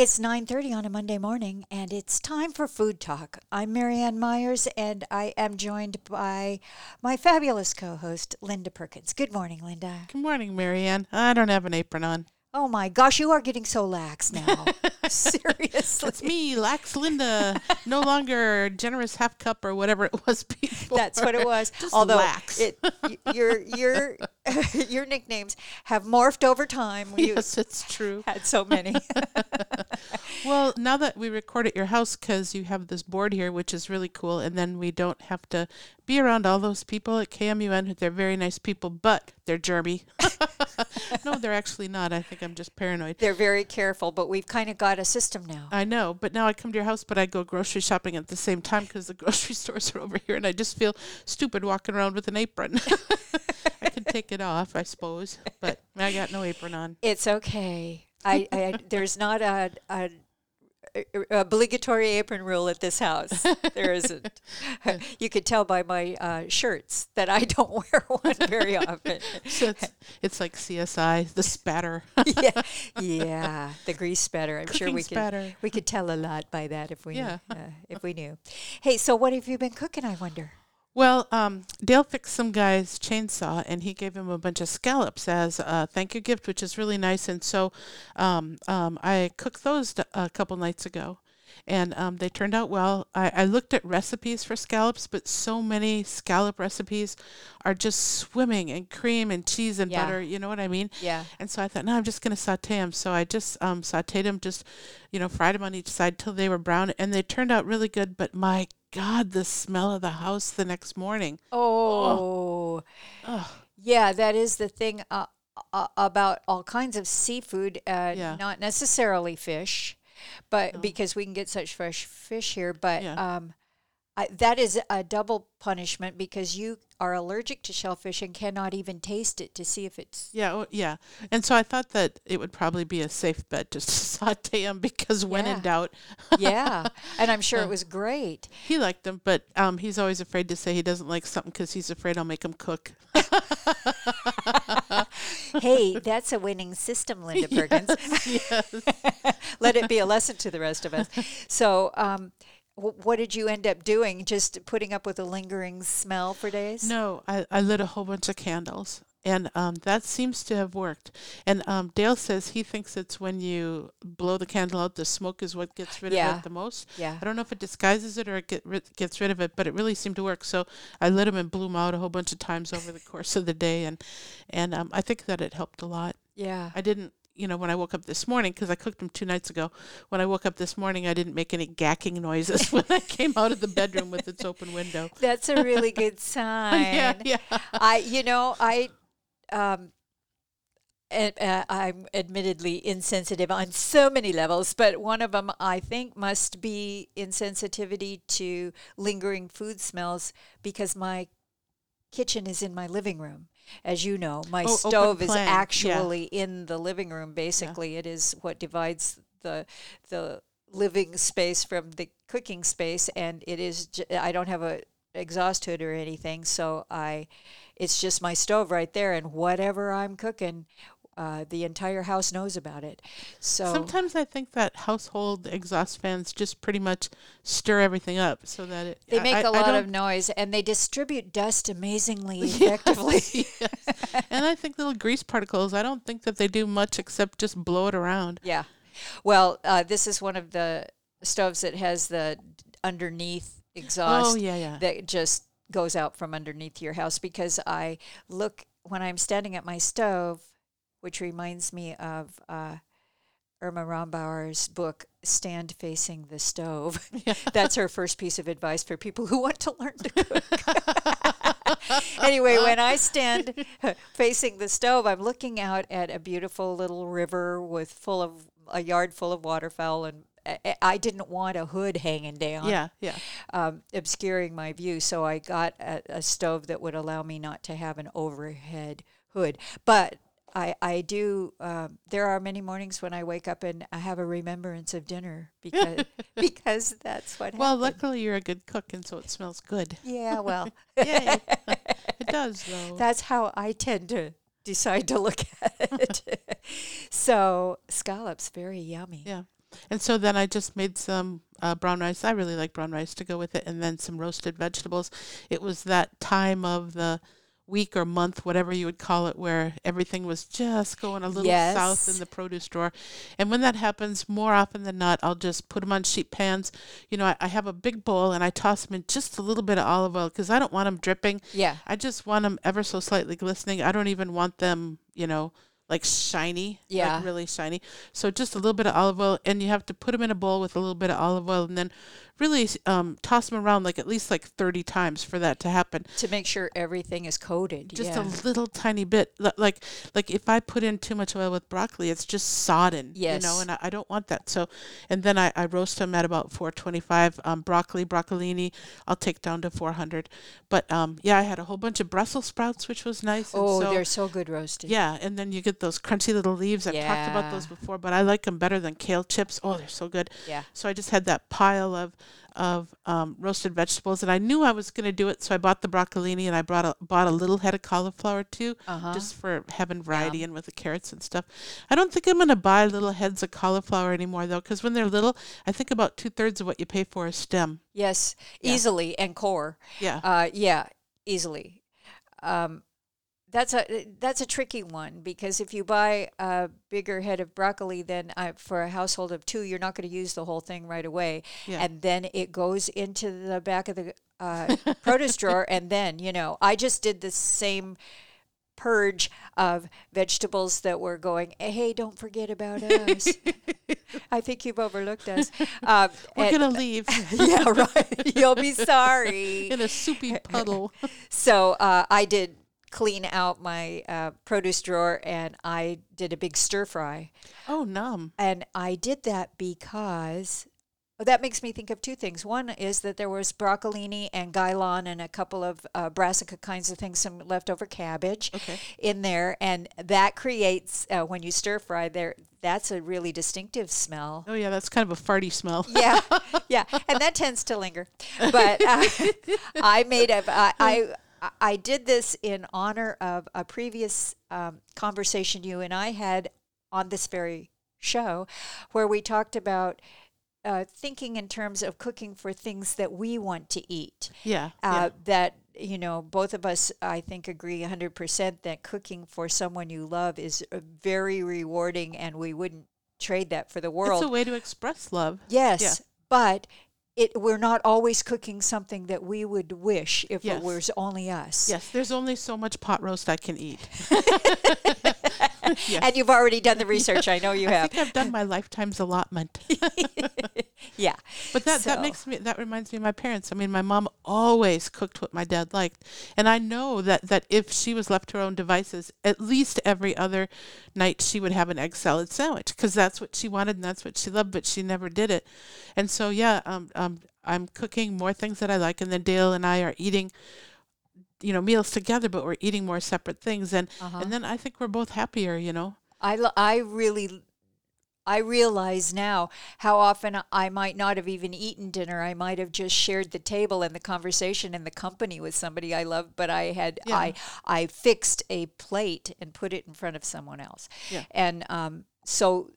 It's 9:30 on a Monday morning and it's time for Food Talk. I'm Marianne Myers and I am joined by my fabulous co-host Linda Perkins. Good morning, Linda. Good morning, Marianne. I don't have an apron on. Oh my gosh, you are getting so lax now. Seriously. It's me, Lax Linda. no longer generous half cup or whatever it was before. That's what it was. Just Although lax. It, your your your nicknames have morphed over time. Yes, it's true. had so many. Well, now that we record at your house because you have this board here, which is really cool, and then we don't have to be around all those people at KMUN. They're very nice people, but they're germy. no, they're actually not. I think I'm just paranoid. They're very careful, but we've kind of got a system now. I know, but now I come to your house, but I go grocery shopping at the same time because the grocery stores are over here, and I just feel stupid walking around with an apron. I could take it off, I suppose, but I got no apron on. It's okay. I, I there's not a, a obligatory apron rule at this house. There isn't. you could tell by my uh, shirts that I don't wear one very often. So it's, it's like CSI, the spatter. yeah, yeah, the grease spatter. I'm sure Cooking we could we could tell a lot by that if we Yeah. uh, if we knew. Hey, so what have you been cooking? I wonder. Well, um, Dale fixed some guy's chainsaw, and he gave him a bunch of scallops as a thank you gift, which is really nice. And so, um, um, I cooked those a couple nights ago, and um, they turned out well. I, I looked at recipes for scallops, but so many scallop recipes are just swimming in cream and cheese and Yeah. butter. You know what I mean? Yeah. And so I thought, no, I'm just going to saute them. So I just um, sauteed them, just, you know, fried them on each side till they were brown. And they turned out really good. But my God, the smell of the house the next morning. Oh, Ugh. yeah, that is the thing uh, uh, about all kinds of seafood, uh, Yeah. not necessarily fish, but because we can get such fresh fish here. But Yeah. um, I, that is a double punishment because you are allergic to shellfish and cannot even taste it to see if it's. Yeah, oh, yeah. And so I thought that it would probably be a safe bet to saute them because when Yeah. in doubt, Yeah, and I'm sure it was great. he liked them, but um, he's always afraid to say he doesn't like something because he's afraid I'll make him cook. hey, that's a winning system, Linda Perkins. yes. Let it be a lesson to the rest of us. So, um, what did you end up doing? Just putting up with a lingering smell for days? No, I, I lit a whole bunch of candles. And um, that seems to have worked. And um, Dale says he thinks it's when you blow the candle out, the smoke is what gets rid of it the most. Yeah. I don't know if it disguises it or it get gets rid of it, but it really seemed to work. So I lit them and blew them out a whole bunch of times over the course of the day, and and um, I think that it helped a lot. Yeah. I didn't, you know, when I woke up this morning because I cooked them two nights ago. When I woke up this morning, I didn't make any gacking noises when I came out of the bedroom with its open window. That's a really good sign. yeah, yeah. I, you know, I, um, and, uh, I'm admittedly insensitive on so many levels, but one of them I think must be insensitivity to lingering food smells because my kitchen is in my living room. As you know, my Oh, stove is plan, yeah. actually in the living room. Basically, it is what divides the the living space from the cooking space, and it is. j- I don't have a exhaust hood or anything, so I. It's just my stove right there, and whatever I'm cooking, uh, the entire house knows about it. So Sometimes I think that household exhaust fans just pretty much stir everything up so that it. they make I- a lot of noise, and they distribute dust amazingly effectively. yes. And I think little grease particles. I don't think that they do much except just blow it around. Yeah. Well, uh, this is one of the stoves that has the underneath exhaust Oh yeah, yeah. that just goes out from underneath your house because I look when I'm standing at my stove, which reminds me of uh, Irma Rombauer's book, Stand Facing the Stove. That's her first piece of advice for people who want to learn to cook. anyway, when I stand facing the stove, I'm looking out at a beautiful little river with full of a yard full of waterfowl and I- I didn't want a hood hanging down Yeah, yeah. um, obscuring my view. So I got a, a stove that would allow me not to have an overhead hood. But I, I do. Um, there are many mornings when I wake up and I have a remembrance of dinner because because that's what Well, happened. luckily you're a good cook, and so it smells good. yeah, well, Yay. it does, though. that's how I tend to decide to look at it. so scallops, very yummy. yeah. And so then I just made some uh, brown rice. I really like brown rice to go with it, and then some roasted vegetables. It was that time of the week or month, whatever you would call it, where everything was just going a little Yes. south in the produce drawer. And when that happens, more often than not, I'll just put them on sheet pans. You know, I, I have a big bowl and I toss them in just a little bit of olive oil because I don't want them dripping. Yeah. I just want them ever so slightly glistening. I don't even want them, you know, like shiny, Yeah. like really shiny. So just a little bit of olive oil, and you have to put them in a bowl with a little bit of olive oil, and then really um, toss them around like at least like thirty times for that to happen. To make sure everything is coated. Just yeah. a little tiny bit, like like if I put in too much oil with broccoli, it's just sodden, yes. you know, and I, I don't want that. So, and then I, I roast them at about four twenty-five. Um, broccoli, broccolini, I'll take down to four hundred. But um, yeah, I had a whole bunch of Brussels sprouts, which was nice. and oh, so, they're so good roasted. yeah, and then you get those crunchy little leaves. I've talked about those before, but I like them better than kale chips. Oh, they're so good. Yeah. So I just had that pile of of um, roasted vegetables, and I knew I was going to do it, so I bought the broccolini and I brought a, bought a little head of cauliflower too, Uh-huh. just for having variety and with the carrots and stuff. I don't think I'm going to buy little heads of cauliflower anymore though, because when they're little, I think about two thirds of what you pay for is stem. Yes, Yeah. easily and core. Yeah. Uh, yeah, easily. Um, that's a that's a tricky one because if you buy a bigger head of broccoli, then uh, for a household of two, you're not going to use the whole thing right away, Yeah. and then it goes into the back of the uh, produce drawer, and then you know I just did the same purge of vegetables that were going. Hey, don't forget about us. I think you've overlooked us. Uh, We're gonna leave yeah, right. You'll be sorry. in a soupy puddle. So uh, I did clean out my uh, produce drawer and I did a big stir fry. Oh, numb. And I did that because well, that makes me think of two things. One is that there was broccolini and gai lan and a couple of uh, brassica kinds of things, some leftover cabbage Okay. in there, and that creates uh, when you stir fry there. That's a really distinctive smell. Oh yeah, that's kind of a farty smell. yeah, yeah, and that tends to linger. But uh, I made a, I, I, I did this in honor of a previous um, conversation you and I had on this very show, where we talked about uh, thinking in terms of cooking for things that we want to eat. Yeah. Uh, yeah. That you know, both of us, I think, agree 100% that cooking for someone you love is uh, very rewarding, and we wouldn't trade that for the world. It's a way to express love. Yes, but it we're not always cooking something that we would wish if Yes. it was only us. Yes, there's only so much pot roast I can eat. yes. And you've already done the research. I know you have. I have. think I've done my lifetime's allotment. yeah. But that, that makes me that reminds me of my parents. I mean, my mom always cooked what my dad liked, and I know that that if she was left to her own devices, at least every other night she would have an egg salad sandwich because that's what she wanted and that's what she loved. But she never did it, and so yeah, um, um, I'm cooking more things that I like, and then Dale and I are eating. You know, meals together, but we're eating more separate things, and Uh-huh. and then I think we're both happier. You know, I lo- I really I realize now how often I might not have even eaten dinner. I might have just shared the table and the conversation and the company with somebody I loved, but I had Yeah. I I fixed a plate and put it in front of someone else. Yeah. And um, so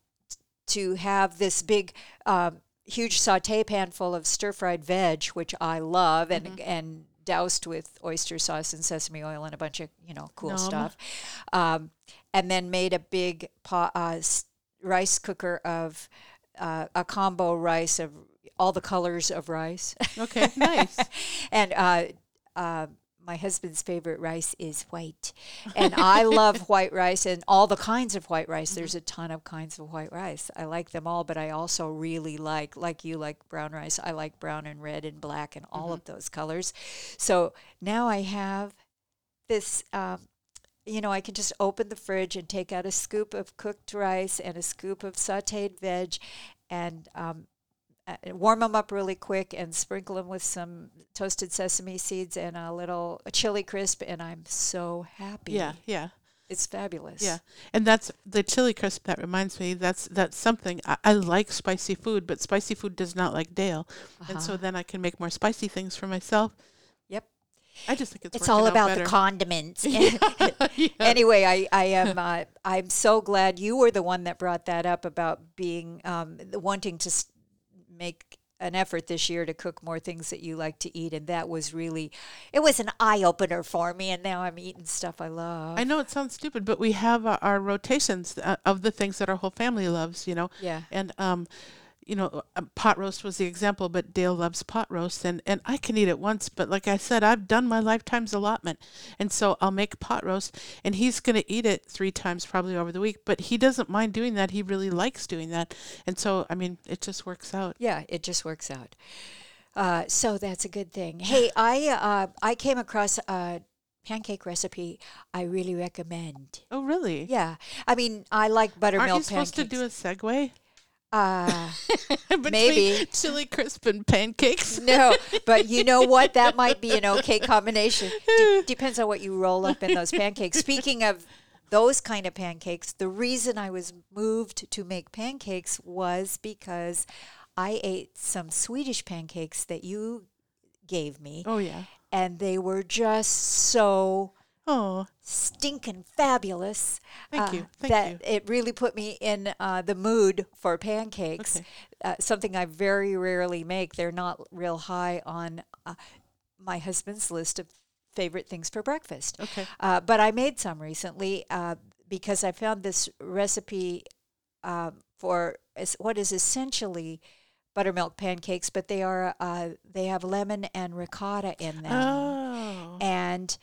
to have this big um, huge saute pan full of stir fried veg, which I love, and Mm-hmm. and doused with oyster sauce and sesame oil and a bunch of you know cool Yum. stuff, um, and then made a big pot, uh, s- rice cooker of uh, a combo rice of all the colors of rice, okay, nice. and uh, uh, my husband's favorite rice is white, and I love white rice and all the kinds of white rice. There's a ton of kinds of white rice. I like them all, but I also really like, like you like brown rice. I like brown and red and black and all of those colors. So now I have this. Um, you know, I can just open the fridge and take out a scoop of cooked rice and a scoop of sautéed veg, and um, uh, warm them up really quick and sprinkle them with some toasted sesame seeds and a little chili crisp, and I'm so happy. Yeah, yeah. it's fabulous. Yeah, and that's the chili crisp. That reminds me. That's that's something I, I like spicy food, but spicy food does not like Dale, and so Uh-huh. then I can make more spicy things for myself. Yep. I just think it's It's all about better. the condiments. Yeah. anyway, I, I am uh, I'm so glad you were the one that brought that up about being um, wanting to make an effort this year to cook more things that you like to eat, and that was really it was an eye opener for me. And now I'm eating stuff I love. I know it sounds stupid, but we have uh, our rotations uh, of the things that our whole family loves, you know. Yeah. And um, you know, uh, pot roast was the example, but Dale loves pot roast, and and I can eat it once, but like I said, I've done my lifetime's allotment, and so I'll make pot roast, and he's gonna eat it three times probably over the week, but he doesn't mind doing that. He really likes doing that, and so I mean, it just works out. Yeah, it just works out. Uh, so that's a good thing. Hey, I uh, I came across a pancake recipe I really recommend. Oh, really? Yeah, I mean I like buttermilk Aren't you supposed pancakes. to do a segue? Uh, Maybe. chili crisp and pancakes. no, but you know what? That might be an okay combination. De- depends on what you roll up in those pancakes. Speaking of those kind of pancakes, the reason I was moved to make pancakes was because I ate some Swedish pancakes that you gave me, Oh yeah. and they were just so Oh, stinking fabulous. Thank uh, you. Thank that you. it really put me in uh, the mood for pancakes. Okay. Uh, something I very rarely make. They're not real high on uh, my husband's list of favorite things for breakfast. okay. Uh, but I made some recently uh, because I found this recipe uh, for what is essentially buttermilk pancakes, but they are uh, they have lemon and ricotta in them. Oh. And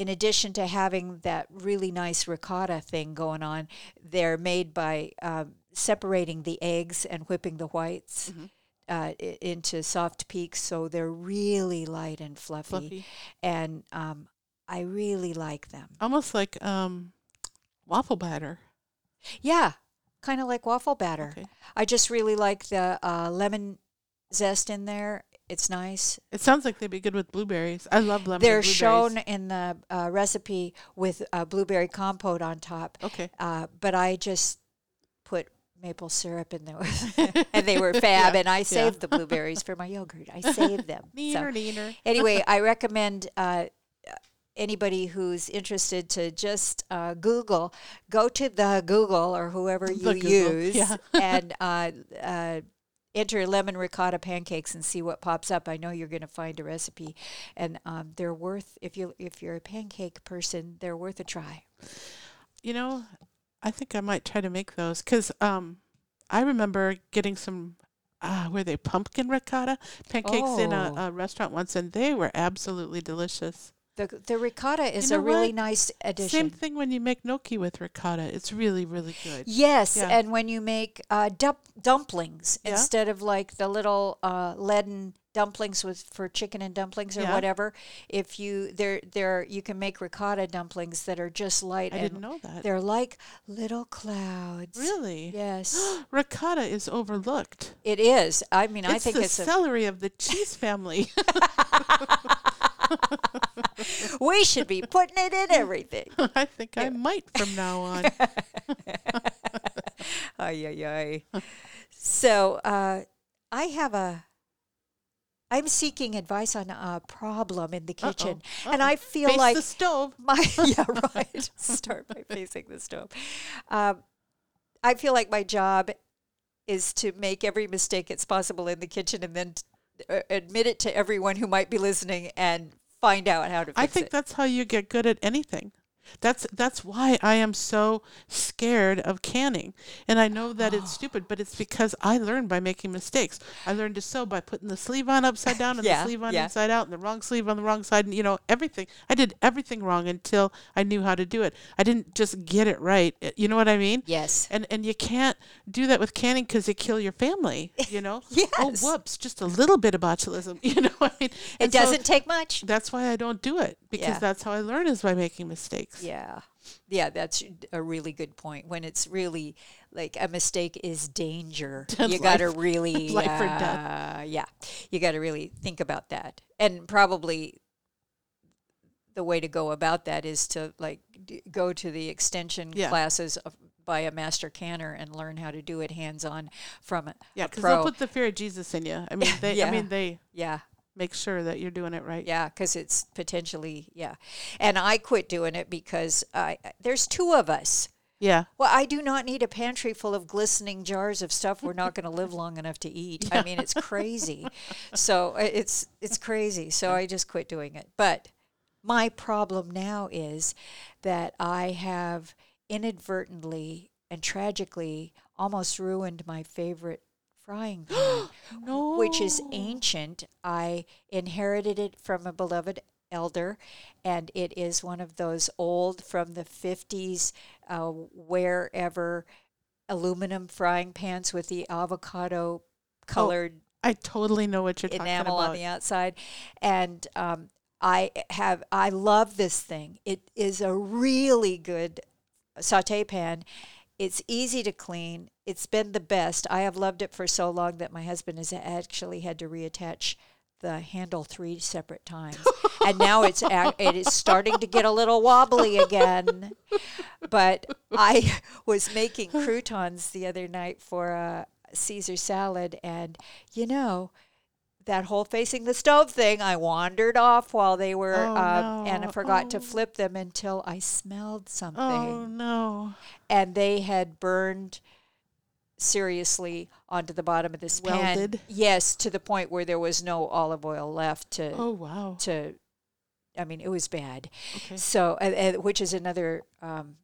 in addition to having that really nice ricotta thing going on, they're made by um, separating the eggs and whipping the whites Mhm. uh, into soft peaks. So they're really light and fluffy. Fluffy. And um, I really like them. Almost like um, waffle batter. Yeah, kind of like waffle batter. Okay. I just really like the uh, lemon zest in there. It's nice. It sounds like they'd be good with blueberries. I love lemon. They're shown in the uh, recipe with uh, blueberry compote on top. Okay. Uh, but I just put maple syrup in there, and they were fab. Yeah, And I yeah. saved the blueberries for my yogurt. I saved them. So, Neener, neener. anyway, I recommend uh, anybody who's interested to just uh, Google, go to the Google or whoever you use, yeah. and uh, uh, enter lemon ricotta pancakes and see what pops up. I know you're going to find a recipe, and um, they're worth if you if you're a pancake person, they're worth a try. You know, I think I might try to make those because um, I remember getting some. Ah, were they pumpkin ricotta pancakes in a, Oh. a restaurant once, and they were absolutely delicious. The the ricotta is know a really what? nice addition. Same thing when you make gnocchi with ricotta. It's really, really good. Yes, Yeah. and when you make uh, dump- dumplings Yeah. instead of like the little uh, leaden dumplings with for chicken and dumplings or Yeah. whatever, if you there there you can make ricotta dumplings that are just light I and didn't know that. they're like little clouds. Really? Yes, ricotta is overlooked. it is. I mean, I think the it's a, celery of the cheese family. we should be putting it in everything. I think I might from now on. ay ay ay. So uh, I have a. I'm seeking advice on a problem in the kitchen, and uh-oh. I feel Face like the stove. my yeah right. Start by facing the stove. Um, I feel like my job is to make every mistake it's possible in the kitchen, and then t- uh, admit it to everyone who might be listening, and find out how to fix I think it. that's how you get good at anything. That's that's why I am so scared of canning. And I know that it's stupid, but it's because I learned by making mistakes. I learned to sew by putting the sleeve on upside down and Yeah, the sleeve on yeah. inside out and the wrong sleeve on the wrong side and you know everything. I did everything wrong until I knew how to do it. I didn't just get it right. Uh, You know what I mean? yes. And and you can't do that with canning because you kill your family. You know? yes. Oh whoops! Just a little bit of botulism. You know? what I mean, It And so doesn't take much. that's why I don't do it because Yeah. that's how I learn is by making mistakes. Yeah. Yeah, that's a really good point. When it's really like a mistake is danger, you got to really, life or death. uh, yeah, you got to really think about that. And probably the way to go about that is to like d- go to the extension Yeah. classes of, by a master canner and learn how to do it hands on from a, Yeah, because they'll put the fear of Jesus in you. I mean, they. Yeah. I mean, they yeah. Make sure that you're doing it right. Yeah, because it's potentially yeah, and I quit doing it because I there's two of us. Yeah. Well, I do not need a pantry full of glistening jars of stuff we're not going to live long enough to eat. I mean, it's crazy. so uh, it's it's crazy. So I just quit doing it. But my problem now is that I have inadvertently and tragically almost ruined my favorite frying pan, No. which is ancient. I inherited it from a beloved elder, and it is one of those old from the 50s, uh, wherever aluminum frying pans with the avocado colored I totally know what you're talking about. enamel on the outside, and um, I have I love this thing. It is a really good saute pan. It's easy to clean. It's been the best. I have loved it for so long that my husband has actually had to reattach the handle three separate times, and now it's it is starting to get a little wobbly again. But I was making croutons the other night for a Caesar salad, and you know that whole facing the stove thing, I wandered off while they were, Oh, um, and I forgot Oh. to flip them until I smelled something, Oh no. and they had burned seriously onto the bottom of this pan. Yes, to the point where there was no olive oil left to Oh wow. to. I mean, it was bad. Okay. So, uh, uh, which is another. Um,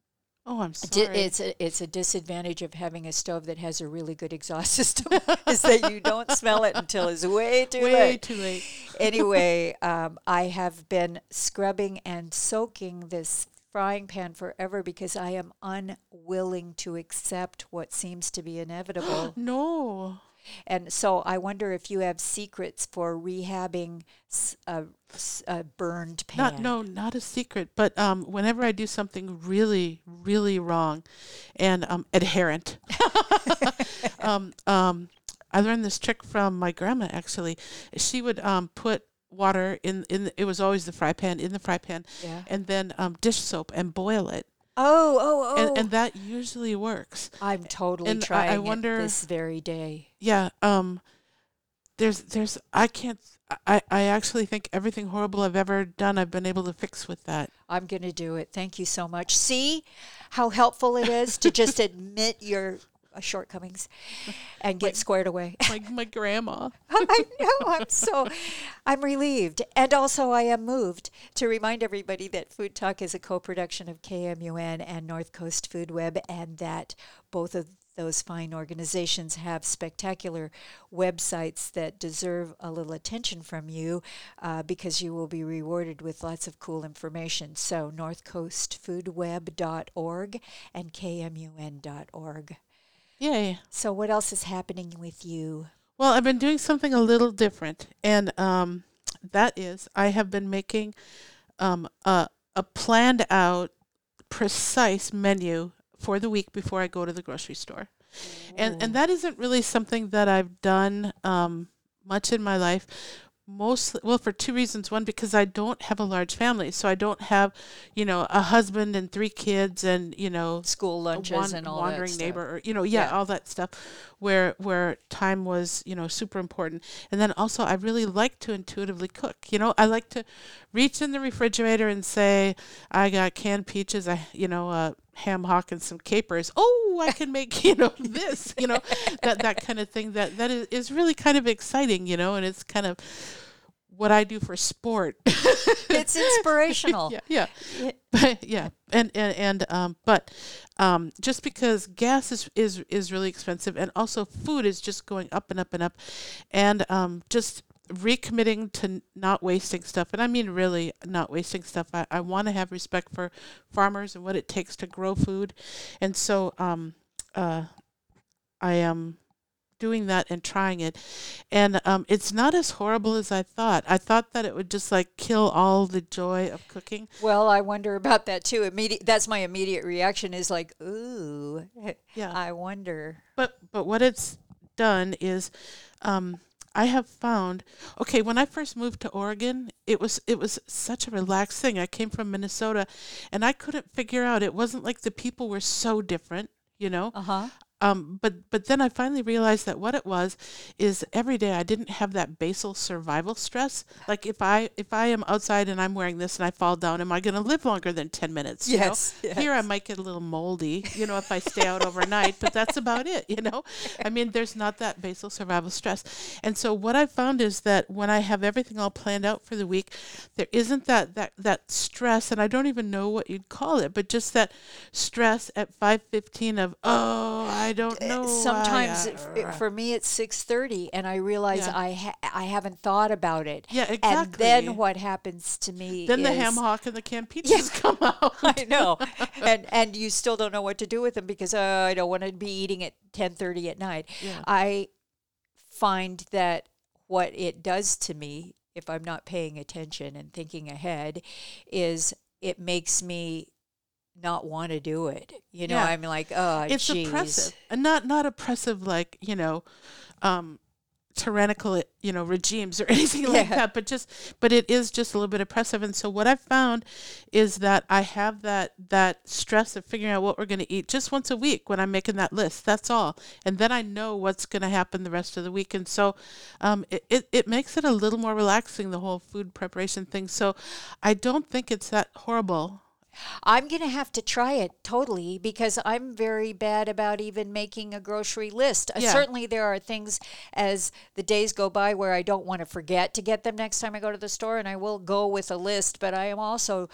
Oh, I'm di- sorry. it's a it's a disadvantage of having a stove that has a really good exhaust system is that you don't smell it until it's way too way late. too late. anyway, um, I have been scrubbing and soaking this frying pan forever because I am unwilling to accept what seems to be inevitable. No. and so I wonder if you have secrets for rehabbing a, a burned pan. Not no, not a secret. But um, whenever I do something really, really wrong, and um, adherent, um, um, I learned this trick from my grandma. Actually, she would um, put water in in. It was always the fry pan in the fry pan, Yeah. and then um, dish soap and boil it, Oh, oh, oh. and, and that usually works. I'm totally and I- I trying it wonder- this very day. Yeah. Um. There's there's I can't. I, I actually think everything horrible I've ever done I've been able to fix with that. I'm going to do it. Thank you so much. See how helpful it is to just admit your shortcomings and get squared away. Like my grandma. I know. I'm so, I'm relieved. And also, I am moved to remind everybody that Food Talk is a co production of KMUN and North Coast Food Web, and that both of those fine organizations have spectacular websites that deserve a little attention from you uh, because you will be rewarded with lots of cool information. So, northcoastfoodweb.org and kmun.org. Yay. So, what else is happening with you? Well, I've been doing something a little different, and um, that is I have been making um, a, a planned out, precise menu for the week before I go to the grocery store. And, and that isn't really something that I've done um, much in my life. Mostly, well, for two reasons. One, because I don't have a large family, so I don't have, you know, a husband and three kids, and you know, School lunches wan- and all wandering that stuff. neighbor or you know yeah, Yeah. all that stuff where where time was you know super important and then also i really like to intuitively cook you know i like to reach in the refrigerator and say i got canned peaches i you know uh, ham hock and some capers oh i can make you know this you know that that kind of thing that that is, is really kind of exciting you know and it's kind of what i do for sport It's inspirational. yeah yeah Yeah. but yeah and and, and um but um just because gas is, is is really expensive and also food is just going up and up and up and um just recommitting to not wasting stuff and i mean really not wasting stuff i, I want to have respect for farmers and what it takes to grow food and so um uh i am doing that and trying it and um, it's not as horrible as i thought i thought that it would just like kill all the joy of cooking Well, I wonder about that too. Immediate. That's my immediate reaction. Is like, ooh. Yeah. I wonder. But but what it's done is, um, I have found okay. When I first moved to Oregon, it was it was such a relaxed thing. I came from Minnesota, and I couldn't figure out. It wasn't like the people were so different, you know. Uh huh. Um, but but then I finally realized that what it was is every day I didn't have that basal survival stress. Like if I if I am outside and I'm wearing this and I fall down, am I going to live longer than ten minutes? you know? Yes, Here I might get a little moldy, you know, if I stay out overnight, but that's about it, you know. I mean, there's not that basal survival stress. And so what I found is that when I have everything all planned out for the week, there isn't that that that stress, and I don't even know what you'd call it, but just that stress at five fifteen of oh, I don't know. Sometimes I- it, it- for me it's six thirty, and I realize Yeah. I ha- I haven't thought about it. Yeah, exactly. And then what happens to me? then the ham hock and the canned peaches come out. I know, and and you still don't know what to do with them because uh, I don't want to be eating at ten thirty at night. Yeah. I find that what it does to me, if I'm not paying attention and thinking ahead, is it makes me not want to do it. You know, Yeah. I'm like, oh, it's geez. oppressive and not not oppressive like you know um tyrannical you know regimes or anything like that but just but it is just a little bit oppressive and so what i've found is that i have that that stress of figuring out what we're going to eat just once a week when i'm making that list that's all and then i know what's going to happen the rest of the week and so um, it, it, it makes it a little more relaxing the whole food preparation thing so i don't think it's that horrible I'm going to have to try it totally because I'm very bad about even making a grocery list. Uh, Certainly, there are things as the days go by where I don't want to forget to get them next time I go to the store, and I will go with a list. But I am also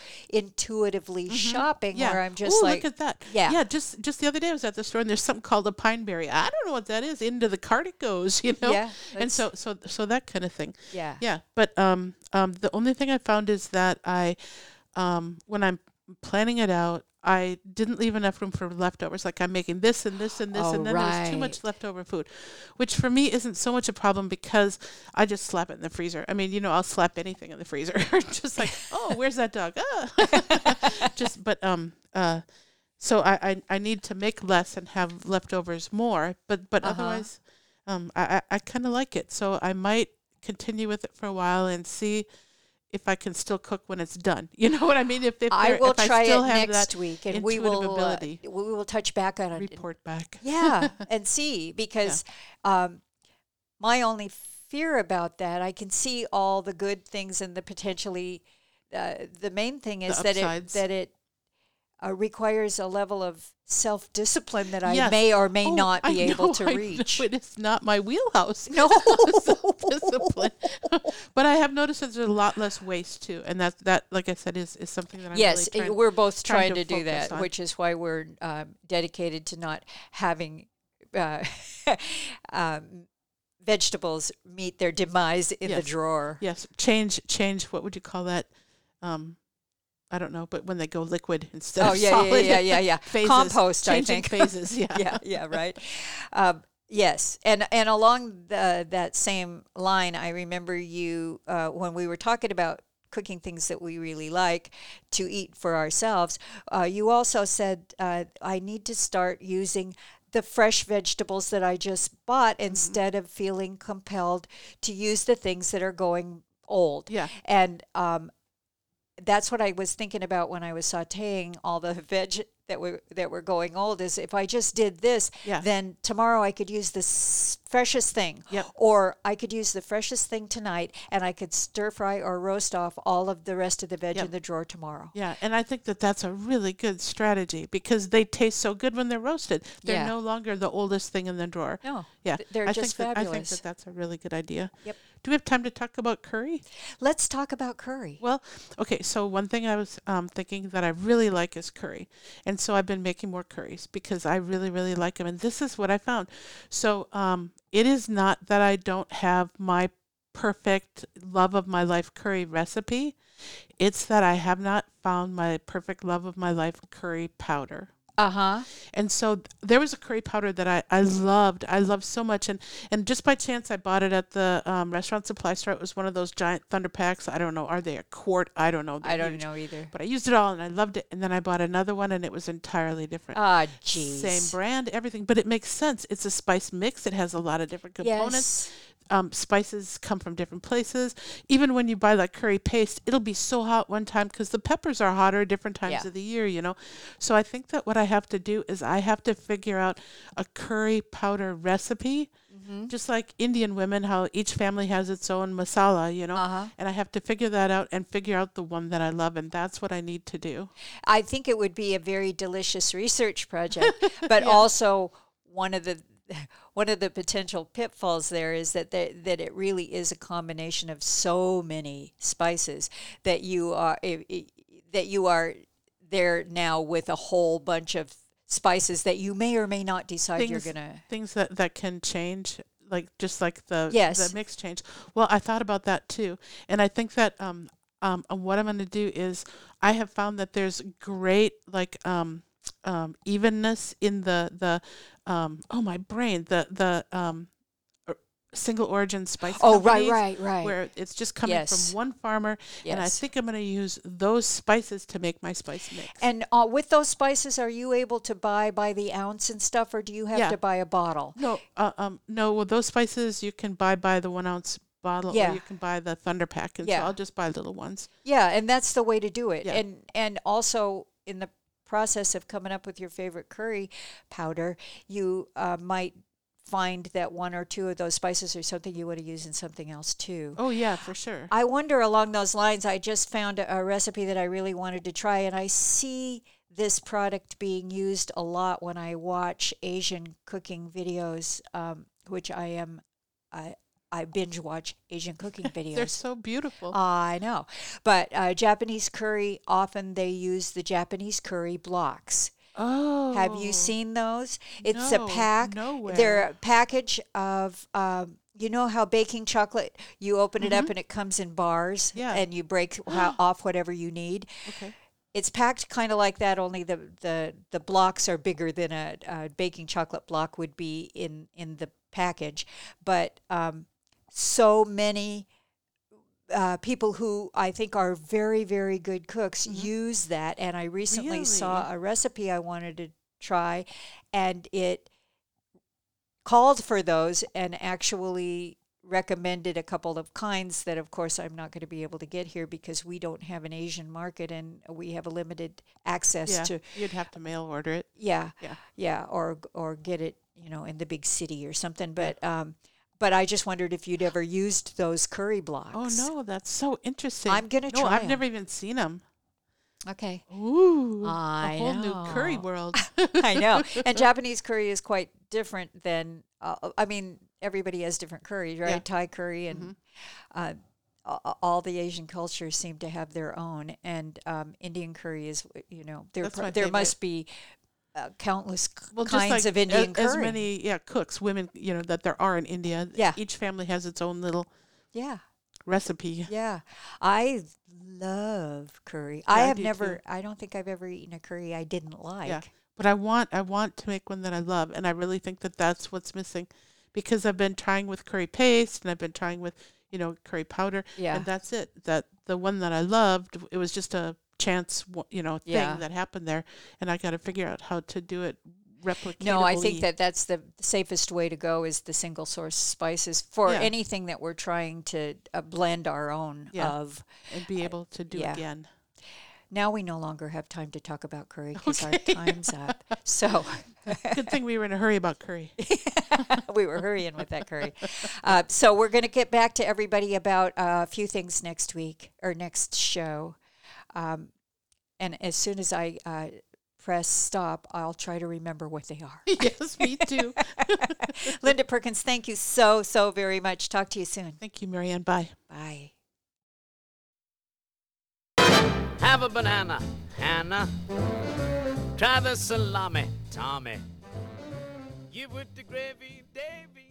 intuitively shopping Yeah. where I'm just Ooh, like, look at that. Yeah. Yeah. Just just the other day I was at the store and there's something called a pine berry. I don't know what that is. Into the cart it goes, you know. Yeah, And so so so that kind of thing. yeah, Yeah. But um um the only thing I found is that I um when I'm planning it out. I didn't leave enough room for leftovers. Like I'm making this and this and this, Oh, and then there's too much leftover food, which for me isn't so much a problem because I just slap it in the freezer. I mean, you know, I'll slap anything in the freezer. just like, oh, where's that dog? Ah. just, but um, uh, so I, I I need to make less and have leftovers more. But but Uh-huh. otherwise, um, I I, I kind of like it. So I might continue with it for a while and see if I can still cook when it's done. You know what I mean? If, if I will if try I still it have next week, and we will uh, we will touch back on it. report back. Yeah, and see because um, my only fear about that, I can see all the good things and the potentially. Uh, the main thing is that it that it uh, requires a level of self discipline that I Yes. may or may Oh, not I be able know, to I know reach. it is not my wheelhouse. No. Self discipline. but I have noticed that there's a lot less waste too, and that that, like I said, is is something that I'm yes, really trying, we're both trying trying to, to do that, on. which is why we're um, dedicated to not having uh, um, vegetables meet their demise in the drawer. yes change change. What would you call that? Um, I don't know, but when they go liquid instead Oh of yeah, yeah, solid. yeah, yeah, yeah. phases, Compost, I changing think. phases. Yeah, yeah, yeah, right. Um, yes, and and along the, that same line, I remember you uh, when we were talking about cooking things that we really like to eat for ourselves. Uh, you also said uh, I need to start using the fresh vegetables that I just bought Mm-hmm. instead of feeling compelled to use the things that are going old. Yeah. And um, that's what I was thinking about when I was sautéing all the veg that were that were going old. Is if I just did this, Yeah. then tomorrow I could use the s- freshest thing, Yep. or I could use the freshest thing tonight, and I could stir fry or roast off all of the rest of the veg Yep. in the drawer tomorrow. Yeah, and I think that that's a really good strategy because they taste so good when they're roasted. They're Yeah. no longer the oldest thing in the drawer. No, Yeah, th- they're I just think that, I think that that's a really good idea. Yep. Do we have time to talk about curry? Let's talk about curry. Well, okay. So one thing I was um, thinking that I really like is curry, and so I've been making more curries because I really, really like them. And this is what I found. So um, it is not that I don't have my perfect love of my life curry recipe. It's that I have not found my perfect love of my life curry powder. Uh huh. And so th- there was a curry powder that I, I loved. I loved so much. And, and just by chance, I bought it at the um, restaurant supply store. It was one of those giant Thunder Packs. I don't know. Are they a quart? I don't know. I They're don't huge. know either. But I used it all and I loved it. And then I bought another one and it was entirely different. Ah, jeez. Same brand, everything. But it makes sense. It's a spice mix. It has a lot of different components. Yes. Um, spices come from different places. Even when you buy that curry paste, it'll be so hot one time because the peppers are hotter at different times Yeah. of the year, you know. So I think that what I have to do is I have to figure out a curry powder recipe, Mm-hmm. just like Indian women, how each family has its own masala, you know. Uh-huh. And I have to figure that out and figure out the one that I love, and that's what I need to do. I think it would be a very delicious research project, but also one of the one of the potential pitfalls there is that the, that it really is a combination of so many spices that you are that you are there now with a whole bunch of spices that you may or may not decide you're gonna. things that that can change like just like the Yes. the mix change well i thought about that too and i think that um um what i'm going to do is i have found that there's great like um um evenness in the the um oh my brain the the um single origin spice Oh right, right, right. where it's just coming Yes. from one farmer and i think i'm going to use those spices to make my spice mix And uh, with those spices, are you able to buy by the ounce and stuff, or do you have Yeah. to buy a bottle? No, uh, um, no. Well, those spices you can buy by the one ounce bottle, Yeah. or you can buy the Thunder Pack, and Yeah. so I'll just buy little ones. Yeah, and that's the way to do it. Yeah. And and also in the process of coming up with your favorite curry powder, you uh, might find that one or two of those spices are something you want to use in something else too. Oh yeah, for sure. I wonder along those lines. I just found a, a recipe that I really wanted to try, and I see this product being used a lot when I watch Asian cooking videos, um, which I am. I I binge watch Asian cooking videos. They're so beautiful. I know. But uh, Japanese curry, often they use the Japanese curry blocks. oh, Have you seen those? It's a no, pack. nowhere. They're a package of, um, you know how baking chocolate, you open it up Mhm. and it comes in bars Yeah. and you break off whatever you need. Okay. It's packed kind of like that, only the, the, the blocks are bigger than a, a baking chocolate block would be in, in the package. But um, so many uh, people who I think are very, very good cooks use that. And I recently saw a recipe I wanted to try, and it called for those and actually recommended a couple of kinds that of course I'm not going to be able to get here because we don't have an Asian market and we have a limited access Yeah, to you'd have to mail order it. yeah Yeah. yeah or or get it you know in the big city or something but um but I just wondered if you'd ever used those curry blocks. Oh no, that's so interesting. I'm gonna No, try I've 'em. never even seen them. Okay. Ooh, I a whole new curry know. world. I know. And Japanese curry is quite different than, uh, I mean, everybody has different curries, right? Yeah. Thai curry and Mhm. uh, all the Asian cultures seem to have their own. And um, Indian curry is, you know, there, my there favorite. must be uh, countless Well, kinds like of Indian as, curry. as many yeah cooks, women, you know that there are in India. Yeah. Each family has its own little yeah. recipe. Yeah. I love curry. Yeah, I I have do never, too. I don't think I've ever eaten a curry I didn't like. Yeah. But I want I want to make one that I love, and I really think that that's what's missing, because I've been trying with curry paste and I've been trying with you know curry powder, Yeah. and that's it. That the one that I loved, it was just a chance you know thing Yeah. that happened there, and I got to figure out how to do it. No, I think that that's the safest way to go is the single source spices for Yeah. anything that we're trying to uh, blend our own Yeah. of. and be able to do yeah. again. Now we no longer have time to talk about curry because our time's up. So Good thing we were in a hurry about curry. we were hurrying with that curry. Uh, so we're going to get back to everybody about uh, a few things next week or next show. Um, and as soon as I uh, press stop, I'll try to remember what they are. yes, me too. Linda Perkins, thank you so, so very much. Talk to you soon. Thank you, Marianne. Bye. Bye. Have a banana, Hannah. Try the salami, Tommy. Give it the gravy, Davy.